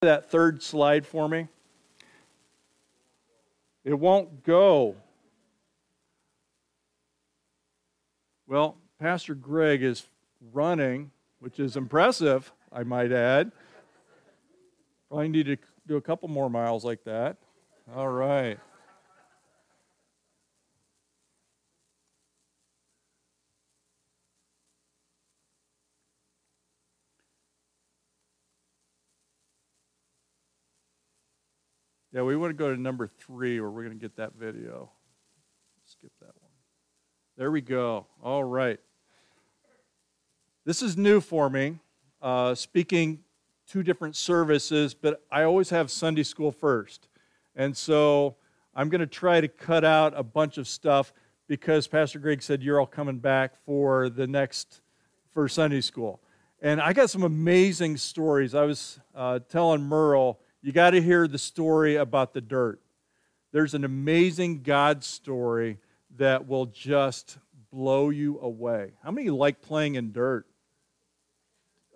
that third slide for me? It won't go. Well, Pastor Greg is running, which is impressive, I might add. Probably need to do a couple more miles like that. All right. Yeah, we want to go to number three where we're going to get that video. Skip that one. There we go. All right. This is new for me, uh, speaking two different services, but I always have Sunday school first. And so I'm going to try to cut out a bunch of stuff because Pastor Greg said you're all coming back for the next, for Sunday school. And I got some amazing stories. I was uh, telling Merle, you got to hear the story about the dirt. There's an amazing God story that will just blow you away. How many like playing in dirt?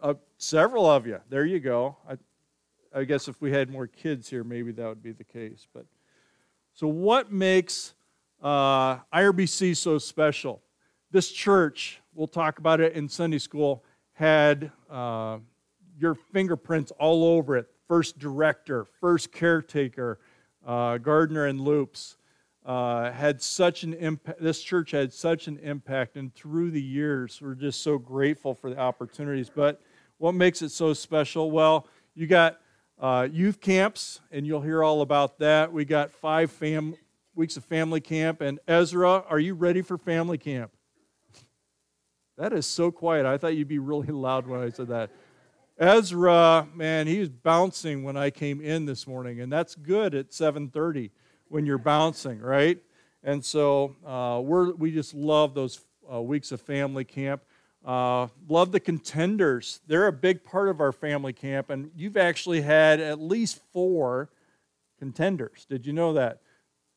Uh, several of you. There you go. I, I guess if we had more kids here, maybe that would be the case. But so, what makes uh, IRBC so special? This church, we'll talk about it in Sunday school, had uh, your fingerprints all over it first director, first caretaker, uh, Gardner and Loops, uh, had such an impact. This church had such an impact, and through the years, we're just so grateful for the opportunities. But what makes it so special? Well, you got uh, youth camps, and you'll hear all about that. We got five fam- weeks of family camp, and Ezra, are you ready for family camp? That is so quiet. I thought you'd be really loud when I said that. Ezra, man, he was bouncing when I came in this morning, and that's good at 7:30 when you're bouncing, right? And so uh, we're, we just love those uh, weeks of family camp. Uh, love the contenders. They're a big part of our family camp, and you've actually had at least four contenders. Did you know that?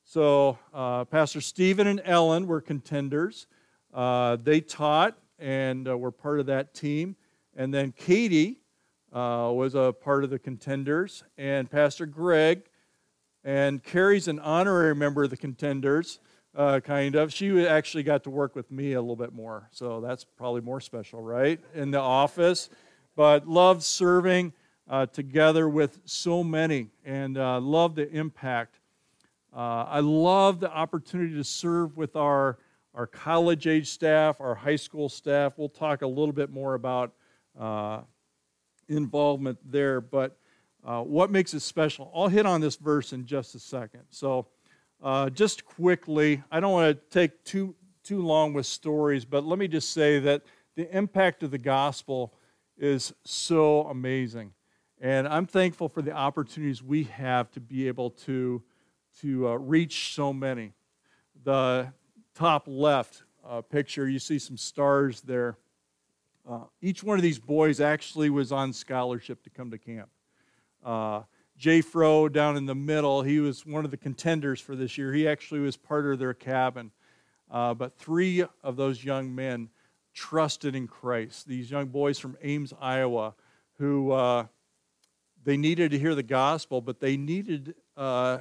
So uh, Pastor Stephen and Ellen were contenders. Uh, they taught and uh, were part of that team. And then Katie, uh, was a part of the contenders, and Pastor Greg, and Carrie's an honorary member of the contenders, uh, kind of. She actually got to work with me a little bit more, so that's probably more special, right? In the office, but loved serving uh, together with so many, and uh, love the impact. Uh, I love the opportunity to serve with our our college age staff, our high school staff. We'll talk a little bit more about uh, involvement there. But uh, what makes it special? I'll hit on this verse in just a second. So, uh, just quickly, I don't want to take too too long with stories, but let me just say that the impact of the gospel is so amazing, and I'm thankful for the opportunities we have to be able to to uh, reach so many. The top left uh, picture, you see some stars there. Uh, each one of these boys actually was on scholarship to come to camp. Uh, Jay Fro down in the middle, he was one of the contenders for this year. He actually was part of their cabin. Uh, but three of those young men trusted in Christ. These young boys from Ames, Iowa, who uh, they needed to hear the gospel, but they needed uh,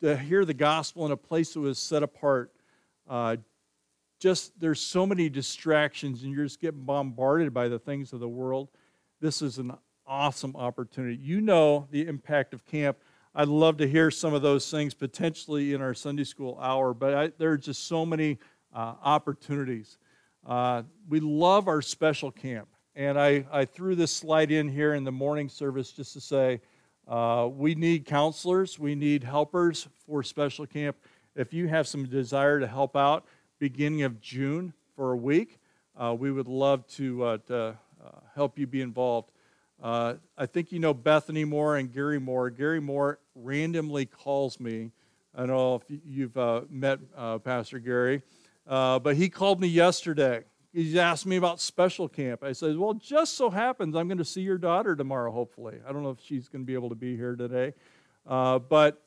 to hear the gospel in a place that was set apart uh, just there's so many distractions and you're just getting bombarded by the things of the world. This is an awesome opportunity. You know the impact of camp. I'd love to hear some of those things potentially in our Sunday school hour, but I, there are just so many uh, opportunities. Uh, we love our special camp. And I, I threw this slide in here in the morning service just to say uh, we need counselors, we need helpers for special camp. If you have some desire to help out, beginning of June for a week. Uh, we would love to, uh, to uh, help you be involved. Uh, I think you know Bethany Moore and Gary Moore. Gary Moore randomly calls me. I don't know if you've uh, met Pastor Gary, but he called me yesterday. He asked me about special camp. I said, Well, just so happens I'm going to see your daughter tomorrow, hopefully. I don't know if she's going to be able to be here today. but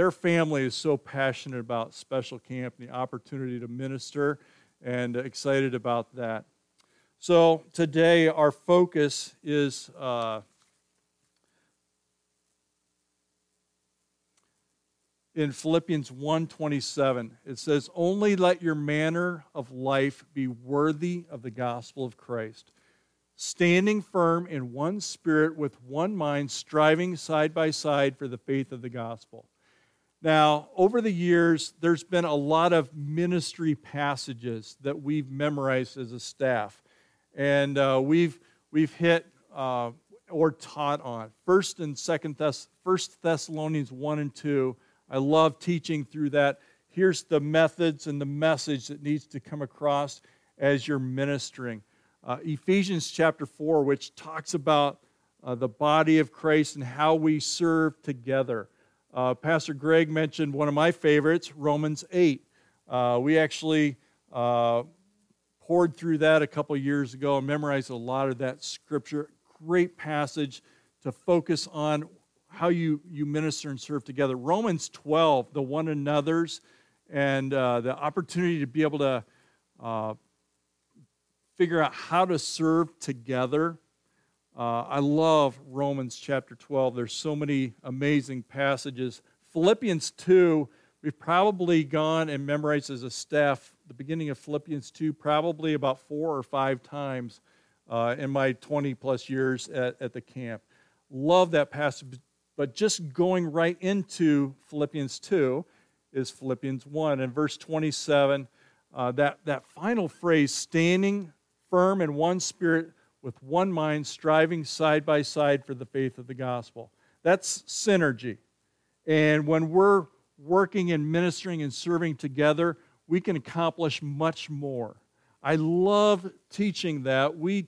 their family is so passionate about special camp and the opportunity to minister and excited about that. So today our focus is uh, in Philippians 1:27. It says, "Only let your manner of life be worthy of the gospel of Christ." Standing firm in one spirit with one mind, striving side by side for the faith of the gospel. Now, over the years, there's been a lot of ministry passages that we've memorized as a staff, and uh, we've we've hit uh, or taught on First and Second Thess- First Thessalonians one and two. I love teaching through that. Here's the methods and the message that needs to come across as you're ministering. Uh, Ephesians chapter four, which talks about uh, the body of Christ and how we serve together. Uh, Pastor Greg mentioned one of my favorites, Romans 8. Uh, we actually uh, poured through that a couple years ago and memorized a lot of that scripture. Great passage to focus on how you, you minister and serve together. Romans 12, the one another's, and uh, the opportunity to be able to uh, figure out how to serve together uh, I love Romans chapter 12. There's so many amazing passages. Philippians 2, we've probably gone and memorized as a staff the beginning of Philippians 2 probably about four or five times uh, in my 20 plus years at, at the camp. Love that passage. But just going right into Philippians 2 is Philippians 1. And verse 27, uh, that, that final phrase, standing firm in one spirit with one mind, striving side by side for the faith of the gospel. That's synergy. And when we're working and ministering and serving together, we can accomplish much more. I love teaching that. We,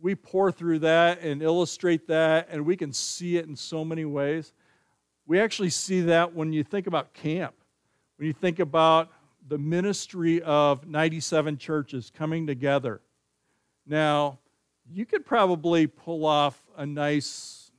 we pour through that and illustrate that, and we can see it in so many ways. We actually see that when you think about camp, when you think about the ministry of 97 churches coming together. Now, you could probably pull off a nice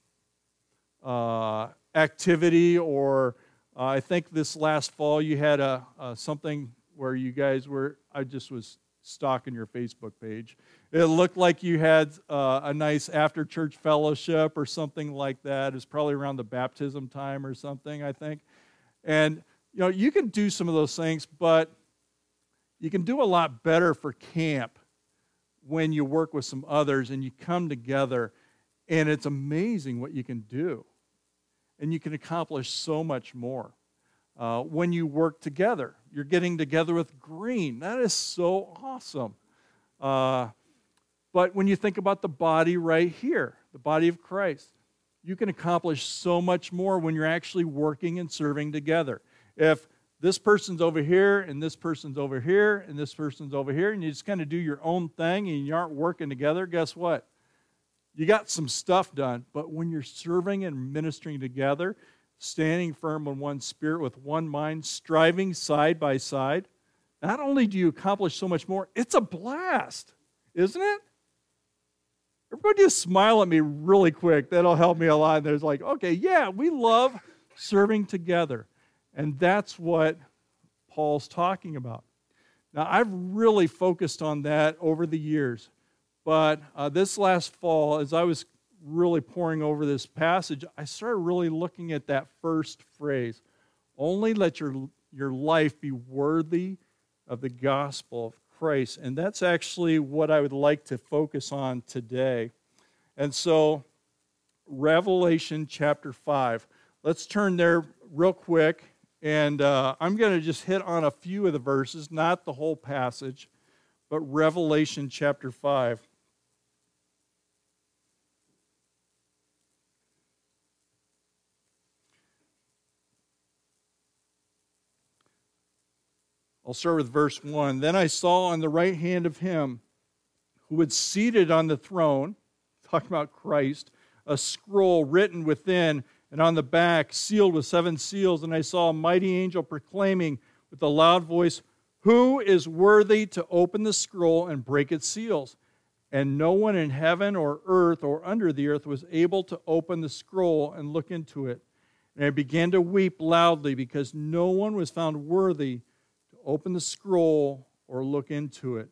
uh, activity or uh, i think this last fall you had a, a, something where you guys were i just was stalking your facebook page. It looked like you had uh, a nice after church fellowship or something like that. It's probably around the baptism time or something i think. And you know you can do some of those things but you can do a lot better for camp when you work with some others and you come together, and it's amazing what you can do. And you can accomplish so much more. Uh, when you work together, you're getting together with green. That is so awesome. Uh, but when you think about the body right here, the body of Christ, you can accomplish so much more when you're actually working and serving together. If this person's over here and this person's over here and this person's over here and you just kind of do your own thing and you aren't working together guess what? You got some stuff done but when you're serving and ministering together standing firm in one spirit with one mind striving side by side not only do you accomplish so much more it's a blast isn't it? Everybody just smile at me really quick. That'll help me a lot. And there's like okay yeah we love serving together and that's what Paul's talking about. Now, I've really focused on that over the years, but uh, this last fall, as I was really poring over this passage, I started really looking at that first phrase only let your, your life be worthy of the gospel of Christ. And that's actually what I would like to focus on today. And so, Revelation chapter 5. Let's turn there real quick and uh, I'm going to just hit on a few of the verses, not the whole passage, but Revelation chapter 5. I'll start with verse 1. Then I saw on the right hand of him who was seated on the throne, talking about Christ, a scroll written within and on the back, sealed with seven seals. And I saw a mighty angel proclaiming with a loud voice, Who is worthy to open the scroll and break its seals? And no one in heaven or earth or under the earth was able to open the scroll and look into it. And I began to weep loudly because no one was found worthy to open the scroll or look into it.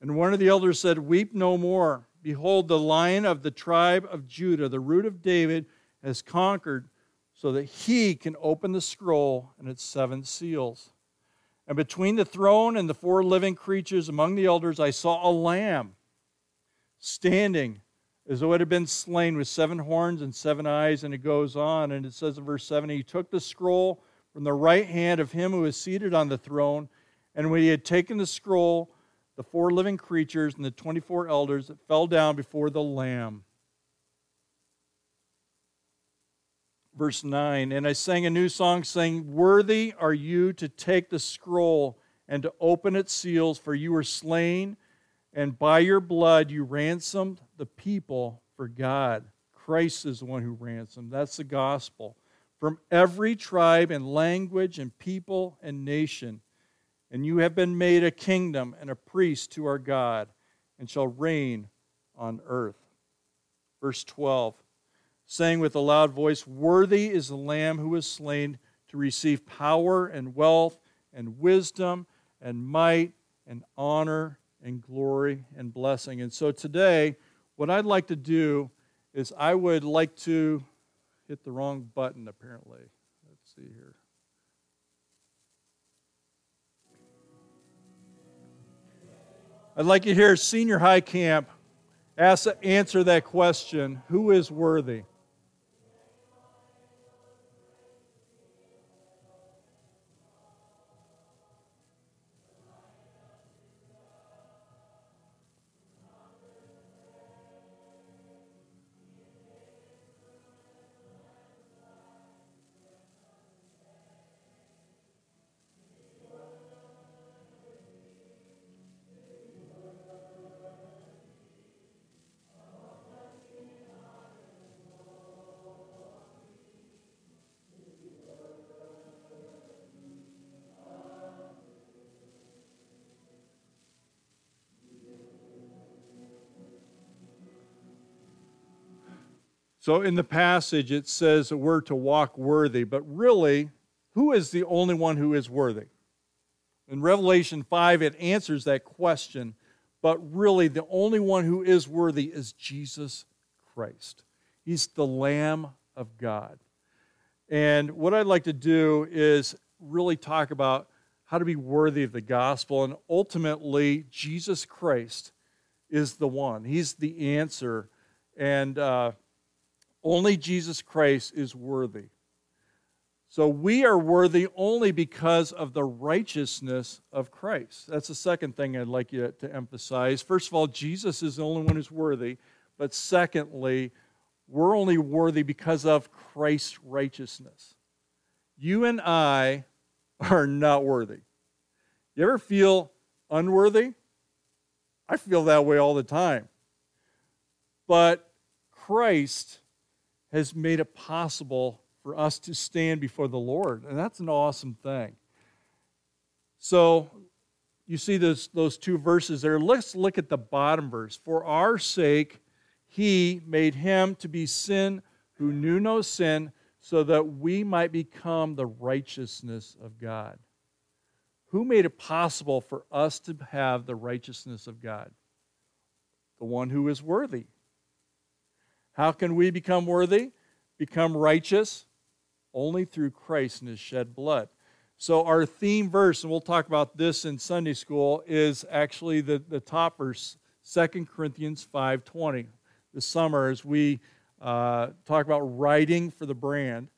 And one of the elders said, Weep no more. Behold, the lion of the tribe of Judah, the root of David, has conquered so that he can open the scroll and its seven seals. And between the throne and the four living creatures among the elders, I saw a lamb standing as though it had been slain with seven horns and seven eyes. And it goes on, and it says in verse 7 He took the scroll from the right hand of him who is seated on the throne. And when he had taken the scroll, the four living creatures and the 24 elders fell down before the Lamb. Verse 9 And I sang a new song, saying, Worthy are you to take the scroll and to open its seals, for you were slain, and by your blood you ransomed the people for God. Christ is the one who ransomed. That's the gospel. From every tribe and language and people and nation. And you have been made a kingdom and a priest to our God, and shall reign on earth. Verse 12 saying with a loud voice, Worthy is the Lamb who was slain to receive power and wealth and wisdom and might and honor and glory and blessing. And so today, what I'd like to do is I would like to hit the wrong button, apparently. Let's see here. I'd like you here, senior high camp, ask, answer that question who is worthy? So in the passage, it says we're to walk worthy, but really, who is the only one who is worthy? In Revelation 5, it answers that question, but really, the only one who is worthy is Jesus Christ. He's the Lamb of God. And what I'd like to do is really talk about how to be worthy of the gospel. And ultimately, Jesus Christ is the one, He's the answer. And, uh, only Jesus Christ is worthy. So we are worthy only because of the righteousness of Christ. That's the second thing I'd like you to emphasize. First of all, Jesus is the only one who's worthy. But secondly, we're only worthy because of Christ's righteousness. You and I are not worthy. You ever feel unworthy? I feel that way all the time. But Christ has made it possible for us to stand before the Lord. And that's an awesome thing. So you see those, those two verses there. Let's look at the bottom verse. For our sake, he made him to be sin who knew no sin, so that we might become the righteousness of God. Who made it possible for us to have the righteousness of God? The one who is worthy. How can we become worthy? Become righteous? Only through Christ and his shed blood. So, our theme verse, and we'll talk about this in Sunday school, is actually the, the top verse, 2 Corinthians 5.20. This summer, as we uh, talk about riding for the brand,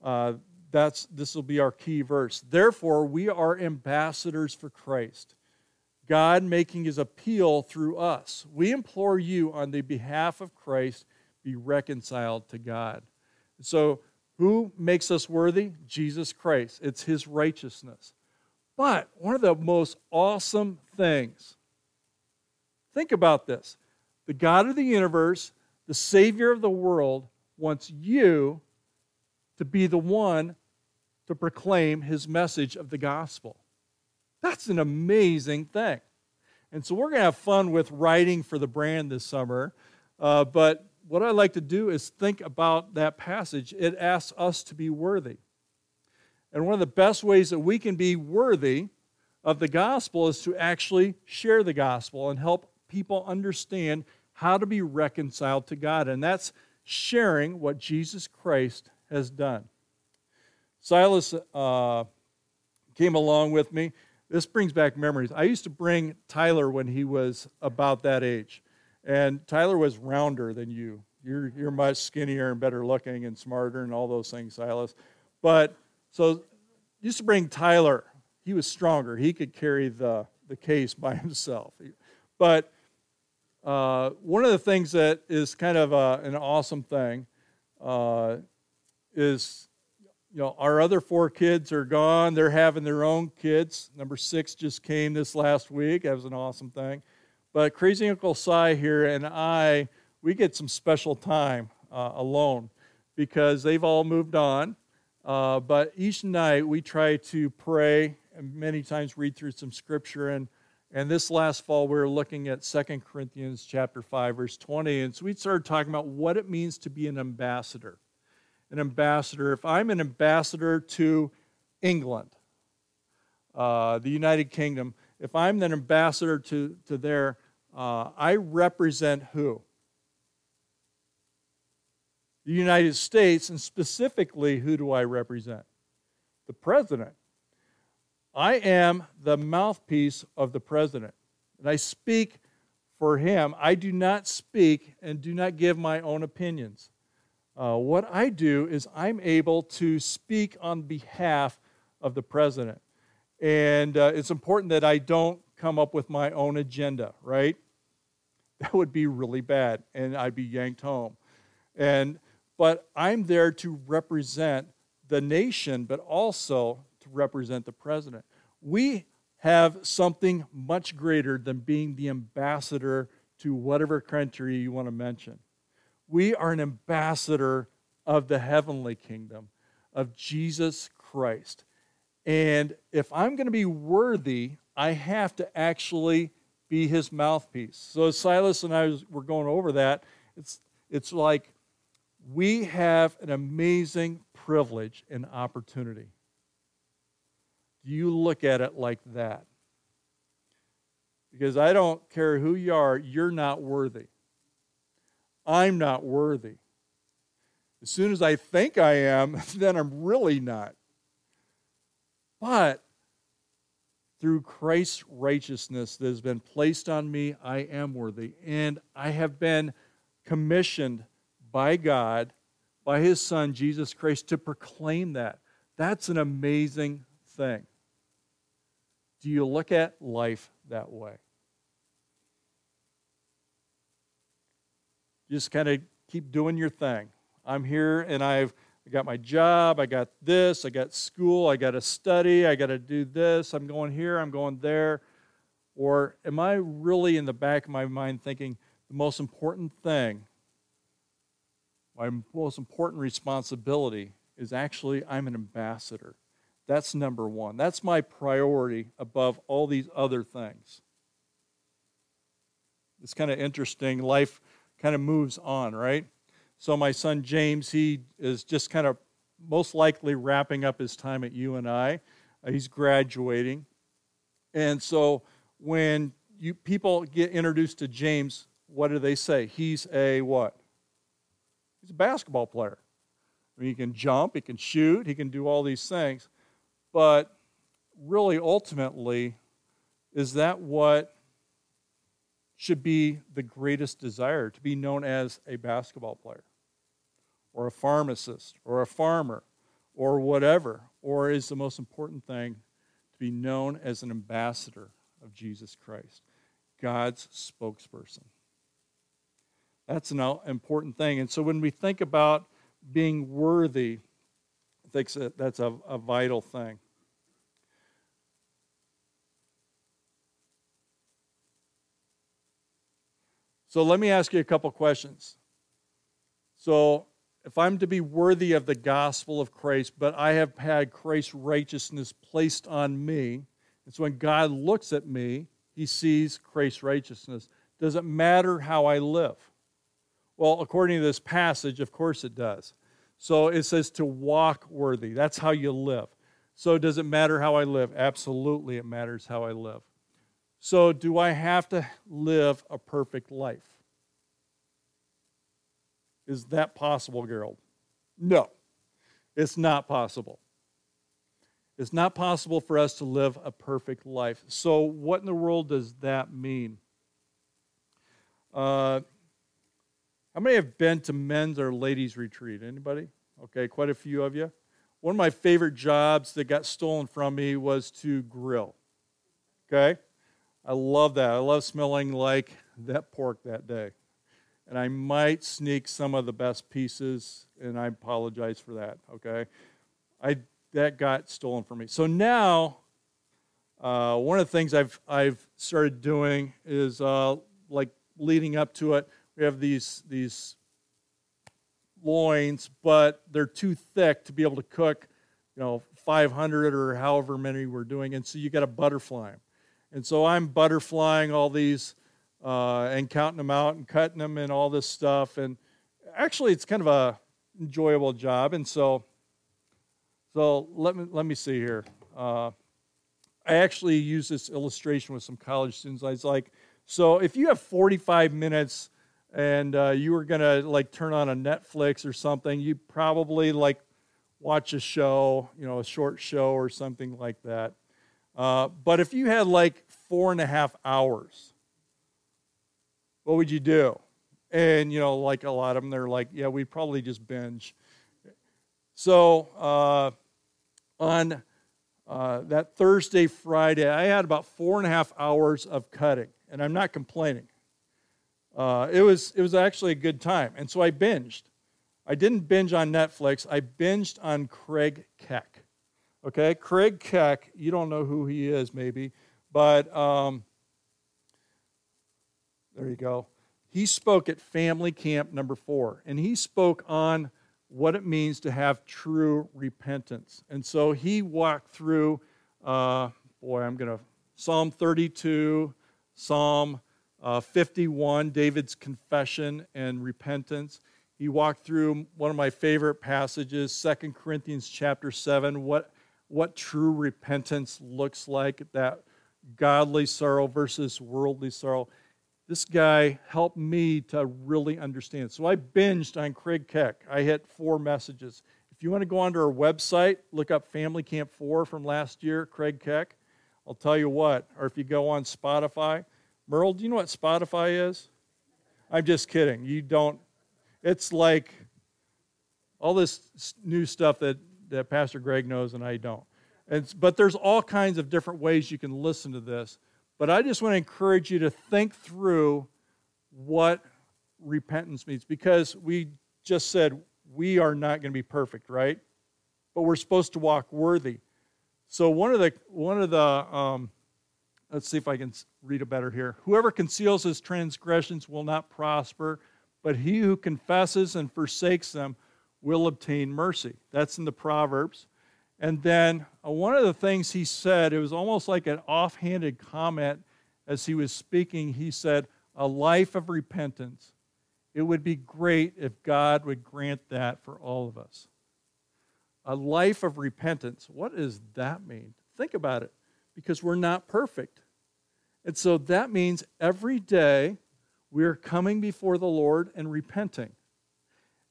uh, that's, this will be our key verse. Therefore, we are ambassadors for Christ, God making his appeal through us. We implore you on the behalf of Christ be reconciled to God. So, who makes us worthy? Jesus Christ. It's his righteousness. But one of the most awesome things, think about this the God of the universe, the Savior of the world, wants you to be the one to proclaim his message of the gospel. That's an amazing thing. And so we're going to have fun with riding for the brand this summer. Uh, but what I like to do is think about that passage. It asks us to be worthy. And one of the best ways that we can be worthy of the gospel is to actually share the gospel and help people understand how to be reconciled to God. And that's sharing what Jesus Christ has done. Silas uh, came along with me. This brings back memories. I used to bring Tyler when he was about that age, and Tyler was rounder than you. You're, you're much skinnier and better looking and smarter and all those things, Silas. But so used to bring Tyler. He was stronger. He could carry the, the case by himself. But uh, one of the things that is kind of a, uh, an awesome thing uh, is, you know, our other four kids are gone. They're having their own kids. Number six just came this last week. That was an awesome thing. But Crazy Uncle Si here and I, we get some special time uh, alone because they've all moved on. Uh, but each night we try to pray and many times read through some scripture. And, and this last fall we were looking at Second Corinthians chapter 5, verse 20. And so we started talking about what it means to be an ambassador. An ambassador, if I'm an ambassador to England, uh, the United Kingdom, if I'm an ambassador to, to there, uh, I represent who? the United States, and specifically, who do I represent? The president. I am the mouthpiece of the president, and I speak for him. I do not speak and do not give my own opinions. Uh, what I do is I'm able to speak on behalf of the president. And uh, it's important that I don't come up with my own agenda, right? That would be really bad, and I'd be yanked home. And but I'm there to represent the nation, but also to represent the president. We have something much greater than being the ambassador to whatever country you want to mention. We are an ambassador of the heavenly kingdom, of Jesus Christ. And if I'm going to be worthy, I have to actually be his mouthpiece. So Silas and I were going over that, it's, it's like we have an amazing privilege and opportunity. Do you look at it like that? Because I don't care who you are, you're not worthy. I'm not worthy. As soon as I think I am, then I'm really not. But through Christ's righteousness that has been placed on me, I am worthy. And I have been commissioned by God, by His Son, Jesus Christ, to proclaim that. That's an amazing thing. Do you look at life that way? Just kind of keep doing your thing. I'm here and I've I got my job, I got this, I got school, I got to study, I got to do this, I'm going here, I'm going there. Or am I really in the back of my mind thinking the most important thing my most important responsibility is actually I'm an ambassador. That's number one. That's my priority above all these other things. It's kind of interesting. Life kind of moves on, right? So, my son James, he is just kind of most likely wrapping up his time at UNI. Uh, he's graduating. And so, when you, people get introduced to James, what do they say? He's a what? He's a basketball player. I mean, he can jump, he can shoot, he can do all these things. But really, ultimately, is that what should be the greatest desire to be known as a basketball player or a pharmacist or a farmer or whatever? Or is the most important thing to be known as an ambassador of Jesus Christ, God's spokesperson? That's an important thing. And so when we think about being worthy, I think that's a, a vital thing. So let me ask you a couple questions. So, if I'm to be worthy of the gospel of Christ, but I have had Christ's righteousness placed on me, so when God looks at me, he sees Christ's righteousness. Does it matter how I live? Well, according to this passage, of course it does. So it says to walk worthy. That's how you live. So does it matter how I live? Absolutely, it matters how I live. So do I have to live a perfect life? Is that possible, Gerald? No, it's not possible. It's not possible for us to live a perfect life. So, what in the world does that mean? Uh, how many have been to men's or ladies' retreat? Anybody? Okay, quite a few of you. One of my favorite jobs that got stolen from me was to grill. Okay? I love that. I love smelling like that pork that day. And I might sneak some of the best pieces, and I apologize for that. Okay? I that got stolen from me. So now, uh, one of the things I've I've started doing is uh, like leading up to it. We have these these loins, but they're too thick to be able to cook, you know, 500 or however many we're doing, and so you got to butterfly them. And so I'm butterflying all these uh, and counting them out and cutting them and all this stuff. And actually, it's kind of a enjoyable job. And so, so let me let me see here. Uh, I actually use this illustration with some college students. I was like, so if you have 45 minutes and uh, you were gonna like turn on a Netflix or something, you probably like watch a show, you know, a short show or something like that. Uh, but if you had like four and a half hours, what would you do? And you know, like a lot of them, they're like, yeah, we'd probably just binge. So uh, on uh, that Thursday, Friday, I had about four and a half hours of cutting, and I'm not complaining. Uh, it was it was actually a good time, and so I binged. I didn't binge on Netflix. I binged on Craig Keck. Okay, Craig Keck. You don't know who he is, maybe, but um, there you go. He spoke at family camp number four, and he spoke on what it means to have true repentance. And so he walked through, uh, boy, I'm going to, Psalm 32, Psalm uh, 51, David's confession and repentance. He walked through one of my favorite passages, Second Corinthians chapter 7, what, what true repentance looks like, that godly sorrow versus worldly sorrow. This guy helped me to really understand. So I binged on Craig Keck. I hit four messages. If you want to go onto our website, look up Family Camp 4 from last year, Craig Keck. I'll tell you what, or if you go on Spotify, Merle, do you know what Spotify is? I'm just kidding. You don't. It's like all this new stuff that, that Pastor Greg knows and I don't. And, but there's all kinds of different ways you can listen to this. But I just want to encourage you to think through what repentance means because we just said we are not going to be perfect, right? But we're supposed to walk worthy. So one of the one of the um, let's see if I can read it better here. Whoever conceals his transgressions will not prosper, but he who confesses and forsakes them will obtain mercy. That's in the Proverbs. And then Uh, one of the things he said, it was almost like an offhanded comment as he was speaking. He said, A life of repentance. It would be great if God would grant that for all of us. A life of repentance. What does that mean? Think about it because we're not perfect. And so that means every day we are coming before the Lord and repenting.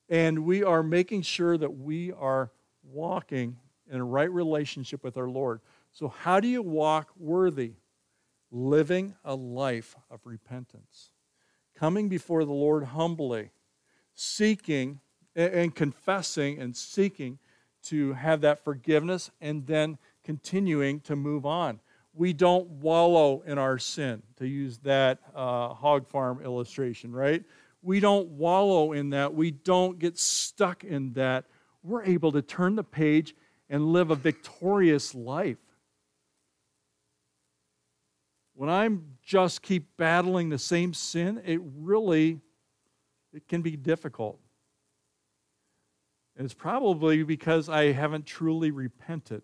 And we are making sure that we are walking in a right relationship with our Lord. So, how do you walk worthy? Living a life of repentance, coming before the Lord humbly, seeking and confessing and seeking to have that forgiveness, and then continuing to move on. We don't wallow in our sin, to use that uh, hog farm illustration, right? We don't wallow in that. We don't get stuck in that. We're able to turn the page and live a victorious life. When I'm just keep battling the same sin, it really it can be difficult. And it's probably because I haven't truly repented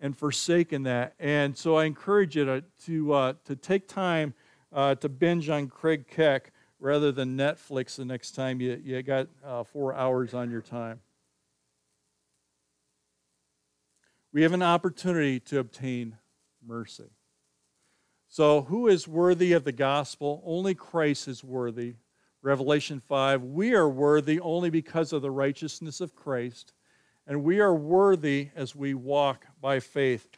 and forsaken that. And so I encourage you to, to, uh, to take time uh, to binge on Craig Keck rather than Netflix the next time you, you got uh, four hours on your time. We have an opportunity to obtain mercy. So, who is worthy of the gospel? Only Christ is worthy. Revelation 5 We are worthy only because of the righteousness of Christ and we are worthy as we walk by faith.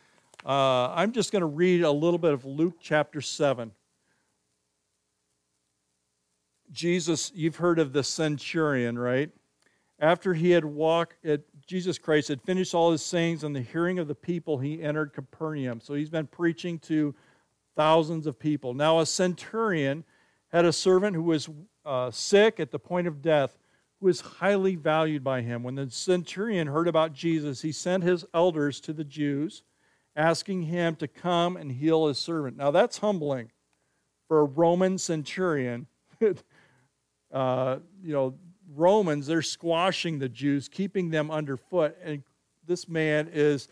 Uh, I'm just going to read a little bit of Luke chapter 7. Jesus, you've heard of the centurion, right? After he had walked, at, Jesus Christ had finished all his sayings in the hearing of the people, he entered Capernaum. So he's been preaching to thousands of people. Now, a centurion had a servant who was uh, sick at the point of death, who was highly valued by him. When the centurion heard about Jesus, he sent his elders to the Jews, asking him to come and heal his servant. Now, that's humbling for a Roman centurion. uh, you know, Romans, they're squashing the Jews, keeping them underfoot. And this man is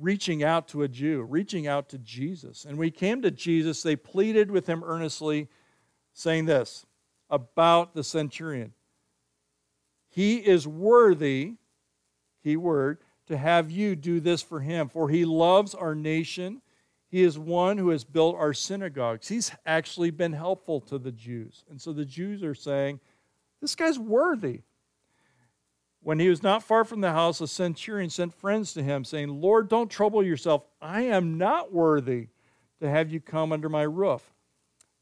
reaching out to a Jew, reaching out to Jesus. And we came to Jesus, they pleaded with him earnestly, saying this about the centurion He is worthy, key word, to have you do this for him, for he loves our nation. He is one who has built our synagogues. He's actually been helpful to the Jews. And so the Jews are saying, This guy's worthy. When he was not far from the house, a centurion sent friends to him, saying, Lord, don't trouble yourself. I am not worthy to have you come under my roof.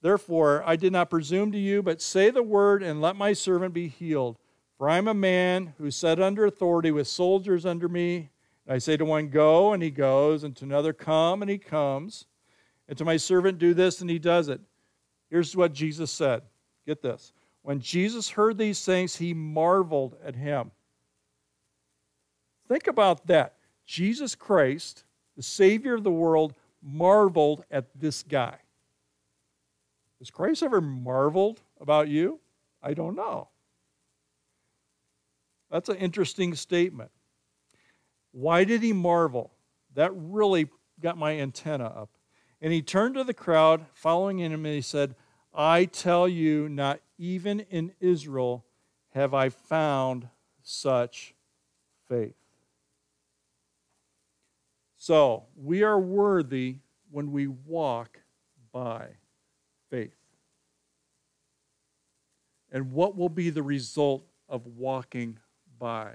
Therefore, I did not presume to you, but say the word, and let my servant be healed. For I am a man who set under authority with soldiers under me. And I say to one, Go, and he goes, and to another, Come, and he comes. And to my servant, Do this, and he does it. Here's what Jesus said. Get this. When Jesus heard these things, he marveled at him. Think about that. Jesus Christ, the Savior of the world, marveled at this guy. Has Christ ever marveled about you? I don't know. That's an interesting statement. Why did he marvel? That really got my antenna up. And he turned to the crowd following him and he said, I tell you, not even in Israel have I found such faith. So we are worthy when we walk by faith. And what will be the result of walking by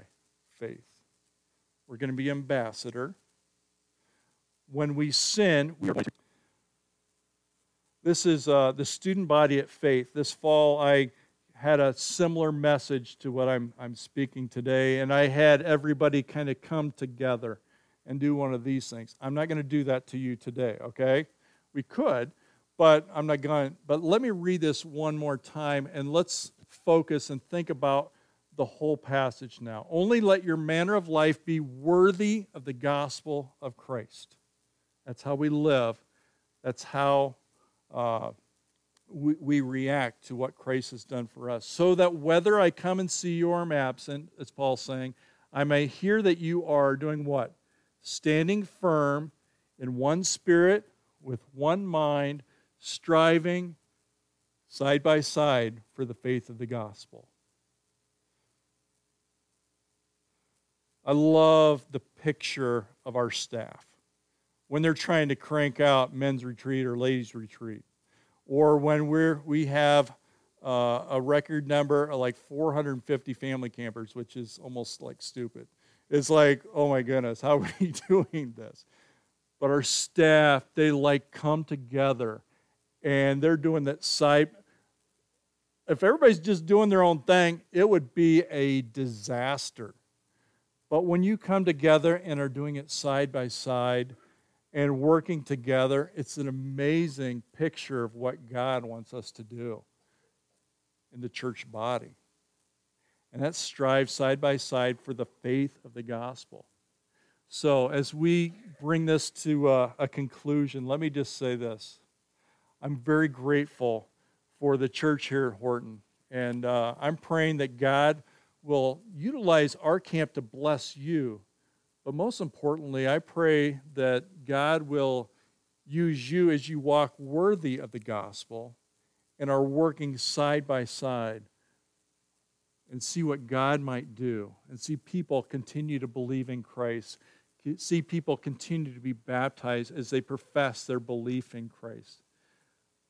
faith? We're going to be ambassador. When we sin, we are this is uh, the student body at Faith. This fall, I had a similar message to what I'm, I'm speaking today, and I had everybody kind of come together and do one of these things. I'm not going to do that to you today, okay? We could, but I'm not going. But let me read this one more time and let's focus and think about the whole passage now. Only let your manner of life be worthy of the gospel of Christ. That's how we live. That's how uh, we, we react to what Christ has done for us. So that whether I come and see you or am absent, as Paul's saying, I may hear that you are doing what? standing firm in one spirit, with one mind, striving side by side for the faith of the gospel. I love the picture of our staff when they're trying to crank out men's retreat or ladies' retreat, or when we're, we have uh, a record number of like 450 family campers, which is almost like stupid. It's like, oh my goodness, how are we doing this? But our staff, they like come together and they're doing that site. If everybody's just doing their own thing, it would be a disaster. But when you come together and are doing it side by side and working together, it's an amazing picture of what God wants us to do in the church body and that strive side by side for the faith of the gospel. So, as we bring this to a, a conclusion, let me just say this. I'm very grateful for the church here at Horton, and uh, I'm praying that God will utilize our camp to bless you. But most importantly, I pray that God will use you as you walk worthy of the gospel and are working side by side and see what God might do and see people continue to believe in Christ, see people continue to be baptized as they profess their belief in Christ.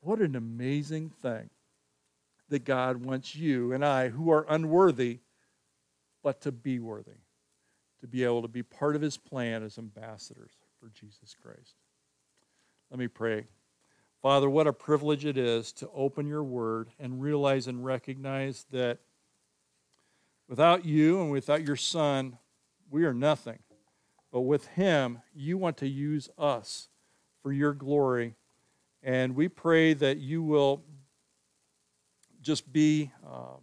What an amazing thing that God wants you and I, who are unworthy, but to be worthy. To be able to be part of his plan as ambassadors for Jesus Christ. Let me pray. Father, what a privilege it is to open your word and realize and recognize that without you and without your son, we are nothing. But with him, you want to use us for your glory. And we pray that you will just be uh,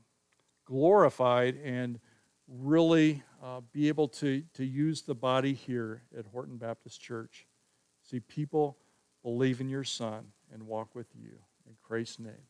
glorified and really uh, be able to, to use the body here at Horton Baptist Church. See people believe in your Son and walk with you. In Christ's name,